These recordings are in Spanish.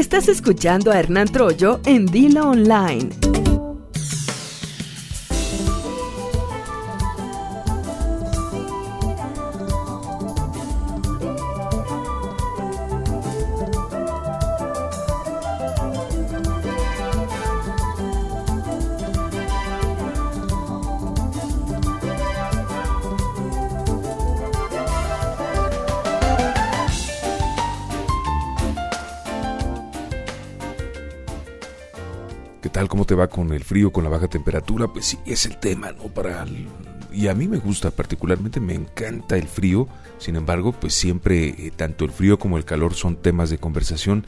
Estás escuchando a Hernán Troyo en Dilo Online. ¿Cómo te va con el frío, con la baja temperatura? Pues sí, es el tema, ¿no? Para y a mí me gusta particularmente, me encanta el frío. Sin embargo, pues siempre eh, tanto el frío como el calor son temas de conversación.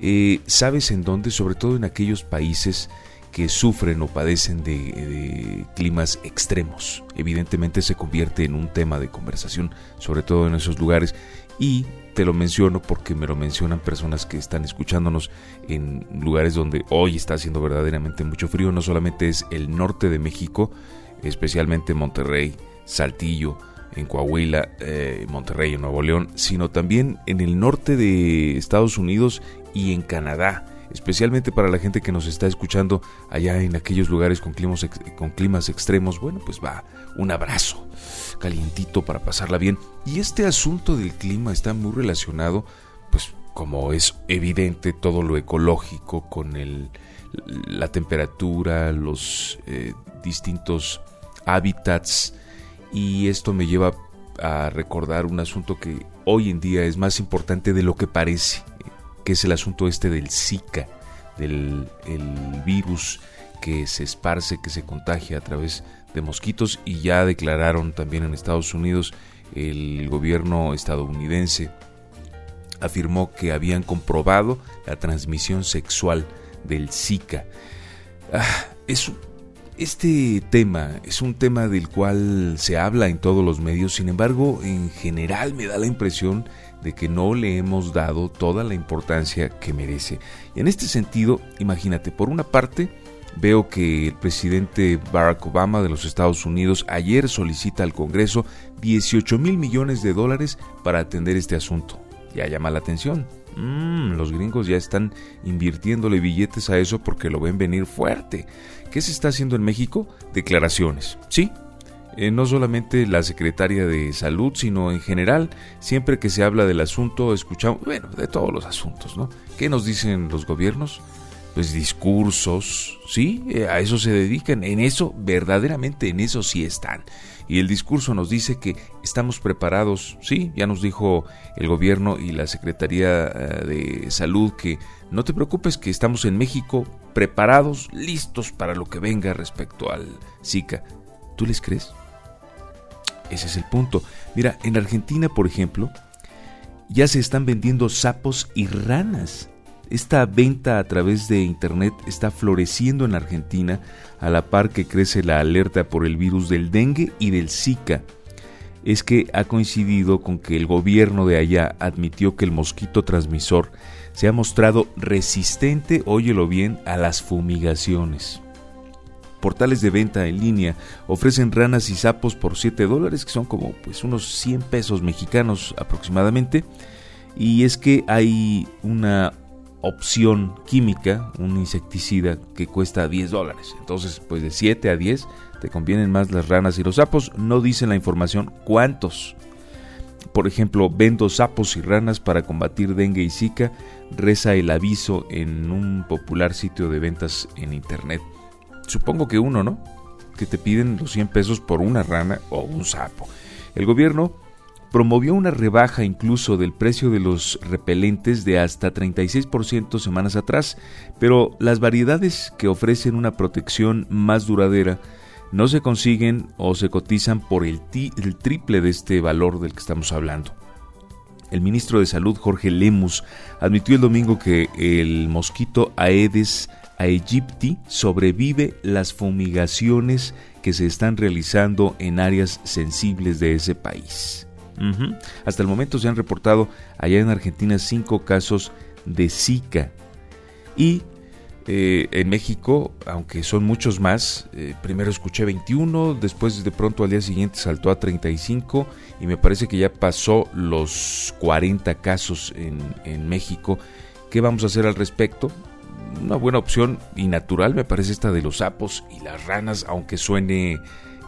Eh, ¿Sabes en dónde? Sobre todo en aquellos países que sufren o padecen de, climas extremos. Evidentemente se convierte en un tema de conversación, sobre todo en esos lugares. Y te lo menciono porque me lo mencionan personas que están escuchándonos en lugares donde hoy está haciendo verdaderamente mucho frío. No solamente es el norte de México, especialmente Monterrey, Saltillo, en Coahuila, eh, Monterrey, en Nuevo León, sino también en el norte de Estados Unidos y en Canadá especialmente para la gente que nos está escuchando allá en aquellos lugares con con climas extremos, bueno, pues va un abrazo calientito para pasarla bien. Y este asunto del clima está muy relacionado, pues como es evidente, todo lo ecológico con el, la temperatura, los eh, distintos hábitats. Y esto me lleva a recordar un asunto que hoy en día es más importante de lo que parece que es el asunto este del Zika, del el virus que se esparce, que se contagia a través de mosquitos y ya declararon también en Estados Unidos el gobierno estadounidense afirmó que habían comprobado la transmisión sexual del Zika. Ah, este tema es un tema del cual se habla en todos los medios, sin embargo, en general me da la impresión de que no le hemos dado toda la importancia que merece. Y en este sentido, imagínate, por una parte, veo que el presidente Barack Obama de los Estados Unidos ayer solicita al Congreso 18 mil millones de dólares para atender este asunto. Ya llama la atención. Mm, los gringos ya están invirtiéndole billetes a eso porque lo ven venir fuerte. ¿Qué se está haciendo en México? Declaraciones. Sí, eh, no solamente la secretaria de salud, sino en general, siempre que se habla del asunto, escuchamos, bueno, de todos los asuntos, ¿no? ¿Qué nos dicen los gobiernos? Pues discursos, ¿sí? Eh, a eso se dedican, en eso, verdaderamente en eso sí están. Y el discurso nos dice que estamos preparados, sí, ya nos dijo el gobierno y la Secretaría eh, de Salud que no te preocupes que estamos en México preparados, listos para lo que venga respecto al Zika. ¿Tú les crees? Ese es el punto. Mira, en Argentina, por ejemplo, ya se están vendiendo sapos y ranas. Esta venta a través de Internet está floreciendo en Argentina a la par que crece la alerta por el virus del dengue y del Zika. Es que ha coincidido con que el gobierno de allá admitió que el mosquito transmisor se ha mostrado resistente, óyelo bien, a las fumigaciones portales de venta en línea ofrecen ranas y sapos por 7 dólares, que son como pues unos 100 pesos mexicanos aproximadamente. Y es que hay una opción química, un insecticida que cuesta 10 dólares. Entonces, pues de 7 a 10 te convienen más las ranas y los sapos. No dicen la información cuántos. Por ejemplo, vendo sapos y ranas para combatir dengue y zika, reza el aviso en un popular sitio de ventas en internet supongo que uno, ¿no? Que te piden los 100 pesos por una rana o un sapo. El gobierno promovió una rebaja incluso del precio de los repelentes de hasta 36% semanas atrás, pero las variedades que ofrecen una protección más duradera no se consiguen o se cotizan por el, el triple de este valor del que estamos hablando. El ministro de Salud, Jorge Lemus, admitió el domingo que el mosquito Aedes aegypti sobrevive las fumigaciones que se están realizando en áreas sensibles de ese país. Hasta el momento se han reportado allá en Argentina cinco casos de Zika. Y eh, en México, aunque son muchos más, eh, primero escuché 21, después de pronto al día siguiente saltó a 35 y me parece que ya pasó los 40 casos en, en México ¿Qué vamos a hacer al respecto? Una buena opción y natural me parece esta de los sapos y las ranas, aunque suene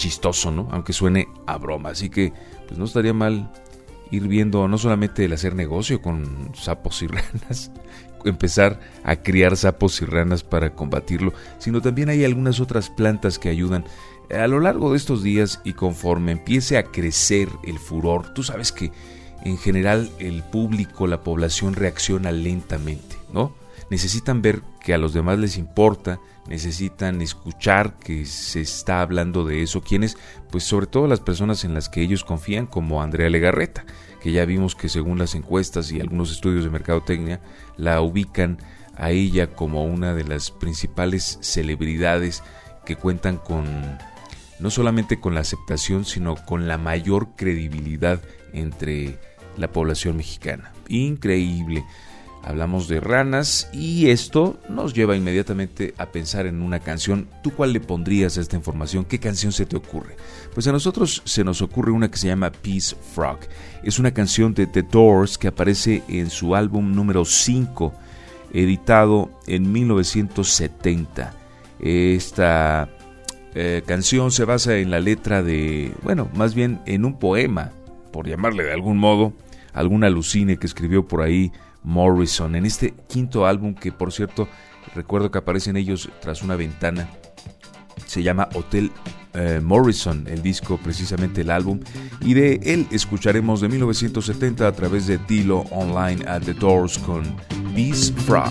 chistoso, ¿no? Aunque suene a broma. Así que, pues no estaría mal ir viendo no solamente el hacer negocio con sapos y ranas, empezar a criar sapos y ranas para combatirlo, sino también hay algunas otras plantas que ayudan. A lo largo de estos días y conforme empiece a crecer el furor, tú sabes que en general el público, la población reacciona lentamente, ¿no? Necesitan ver que a los demás les importa, necesitan escuchar que se está hablando de eso. ¿Quiénes? Pues sobre todo las personas en las que ellos confían, como Andrea Legarreta, que ya vimos que según las encuestas y algunos estudios de mercadotecnia, la ubican a ella como una de las principales celebridades que cuentan con no solamente con la aceptación, sino con la mayor credibilidad entre la población mexicana. Increíble hablamos de ranas y esto nos lleva inmediatamente a pensar en una canción. ¿Tú cuál le pondrías a esta información? ¿Qué canción se te ocurre? Pues a nosotros se nos ocurre una que se llama Peace Frog. Es una canción de The Doors que aparece en su álbum número 5, editado en 1970. Esta eh, canción se basa en la letra de, bueno, más bien en un poema, por llamarle de algún modo, alguna alucine que escribió por ahí Morrison, en este quinto álbum que por cierto recuerdo que aparecen ellos tras una ventana, se llama Hotel eh, Morrison, el disco precisamente el álbum, y de él escucharemos de 1970 a través de Dilo Online at the Doors con Beast Frog.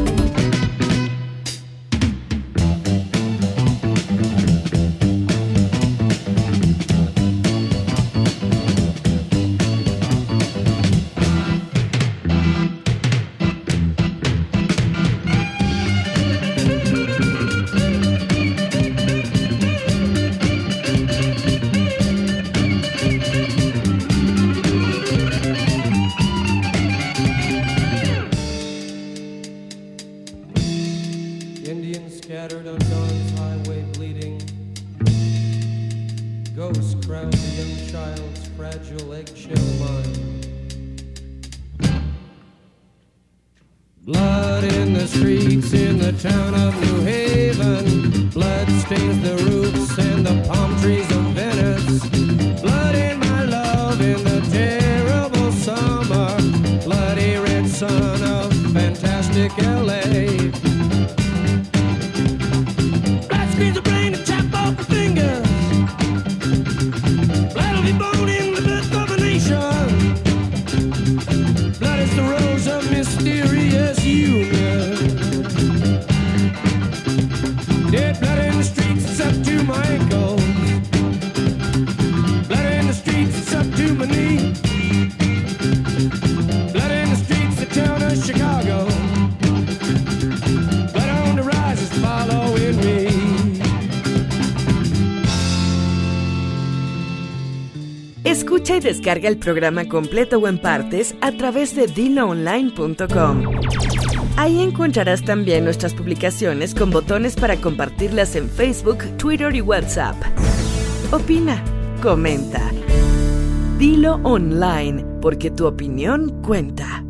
streets in the town of New Haven. Blood stains the roofs and the palm trees of Venice. Blood in my love in the terrible summer. Bloody red sun of fantastic LA. Escucha y descarga el programa completo o en partes a través de diloonline.com. Ahí encontrarás también nuestras publicaciones con botones para compartirlas en Facebook, Twitter y WhatsApp. Opina, comenta. Dilo online, porque tu opinión cuenta.